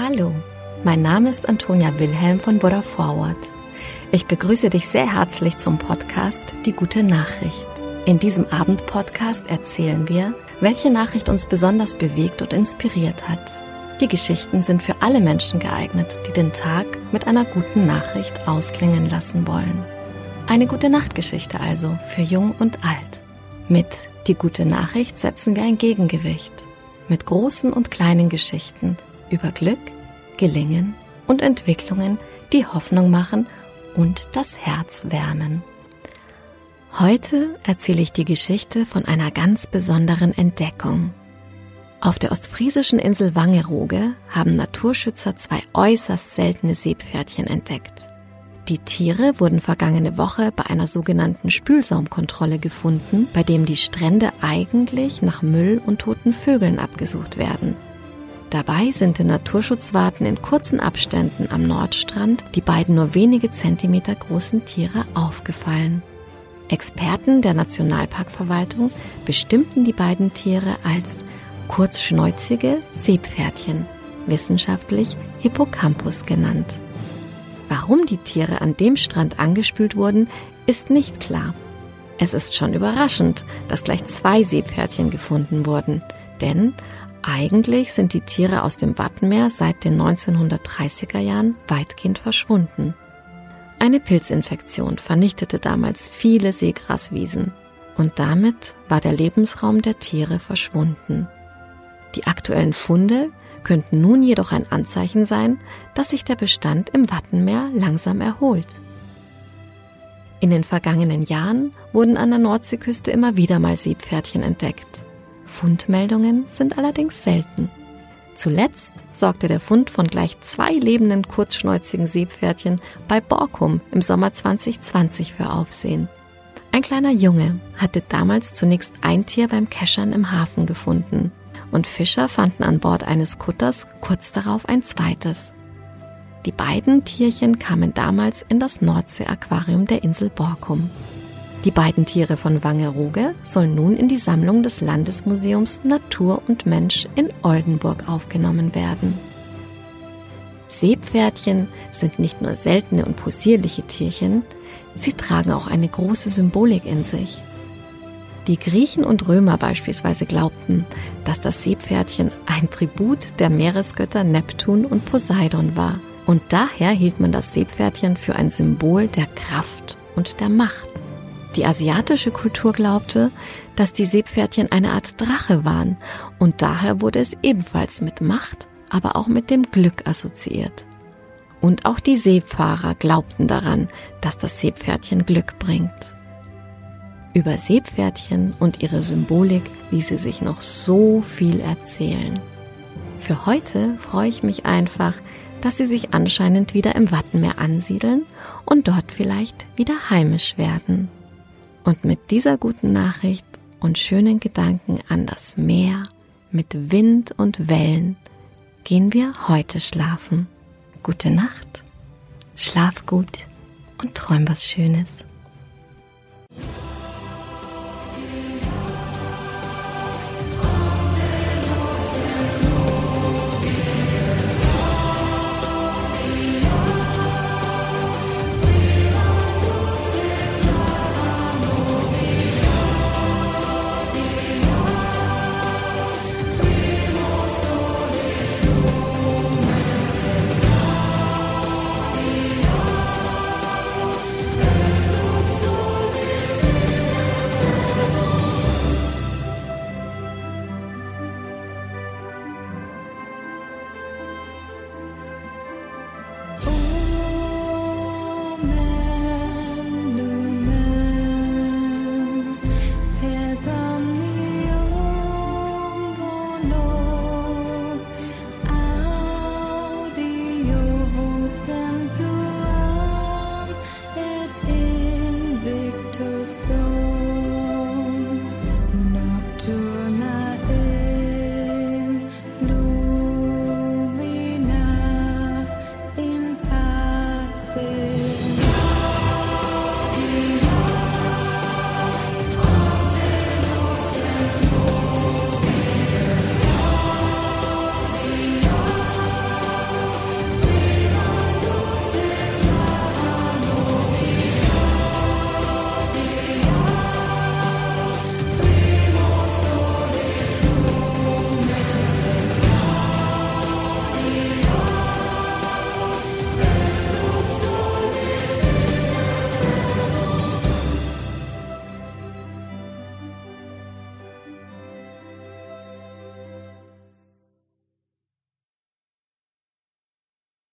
Hallo, mein Name ist Antonia Wilhelm von Buddha Forward. Ich begrüße dich sehr herzlich zum Podcast Die gute Nachricht. In diesem Abendpodcast erzählen wir, welche Nachricht uns besonders bewegt und inspiriert hat. Die Geschichten sind für alle Menschen geeignet, die den Tag mit einer guten Nachricht ausklingen lassen wollen. Eine gute Nachtgeschichte also für jung und alt. Mit Die gute Nachricht setzen wir ein Gegengewicht. Mit großen und kleinen Geschichten über Glück, Gelingen und Entwicklungen, die Hoffnung machen und das Herz wärmen. Heute erzähle ich die Geschichte von einer ganz besonderen Entdeckung. Auf der ostfriesischen Insel Wangerooge haben Naturschützer zwei äußerst seltene Seepferdchen entdeckt. Die Tiere wurden vergangene Woche bei einer sogenannten Spülsaumkontrolle gefunden, bei dem die Strände eigentlich nach Müll und toten Vögeln abgesucht werden. Dabei sind den Naturschutzwarten in kurzen Abständen am Nordstrand die beiden nur wenige Zentimeter großen Tiere aufgefallen. Experten der Nationalparkverwaltung bestimmten die beiden Tiere als kurzschnäuzige Seepferdchen, wissenschaftlich Hippocampus genannt. Warum die Tiere an dem Strand angespült wurden, ist nicht klar. Es ist schon überraschend, dass gleich zwei Seepferdchen gefunden wurden, denn eigentlich sind die Tiere aus dem Wattenmeer seit den 1930er Jahren weitgehend verschwunden. Eine Pilzinfektion vernichtete damals viele Seegraswiesen und damit war der Lebensraum der Tiere verschwunden. Die aktuellen Funde könnten nun jedoch ein Anzeichen sein, dass sich der Bestand im Wattenmeer langsam erholt. In den vergangenen Jahren wurden an der Nordseeküste immer wieder mal Seepferdchen entdeckt. Fundmeldungen sind allerdings selten. Zuletzt sorgte der Fund von gleich zwei lebenden kurzschnäuzigen Seepferdchen bei Borkum im Sommer 2020 für Aufsehen. Ein kleiner Junge hatte damals zunächst ein Tier beim Keschern im Hafen gefunden und Fischer fanden an Bord eines Kutters kurz darauf ein zweites. Die beiden Tierchen kamen damals in das Nordsee-Aquarium der Insel Borkum. Die beiden Tiere von Wangerooge sollen nun in die Sammlung des Landesmuseums Natur und Mensch in Oldenburg aufgenommen werden. Seepferdchen sind nicht nur seltene und possierliche Tierchen, sie tragen auch eine große Symbolik in sich. Die Griechen und Römer beispielsweise glaubten, dass das Seepferdchen ein Tribut der Meeresgötter Neptun und Poseidon war. Und daher hielt man das Seepferdchen für ein Symbol der Kraft und der Macht. Die asiatische Kultur glaubte, dass die Seepferdchen eine Art Drache waren und daher wurde es ebenfalls mit Macht, aber auch mit dem Glück assoziiert. Und auch die Seefahrer glaubten daran, dass das Seepferdchen Glück bringt. Über Seepferdchen und ihre Symbolik ließe sich noch so viel erzählen. Für heute freue ich mich einfach, dass sie sich anscheinend wieder im Wattenmeer ansiedeln und dort vielleicht wieder heimisch werden. Und mit dieser guten Nachricht und schönen Gedanken an das Meer mit Wind und Wellen gehen wir heute schlafen. Gute Nacht, schlaf gut und träum was Schönes.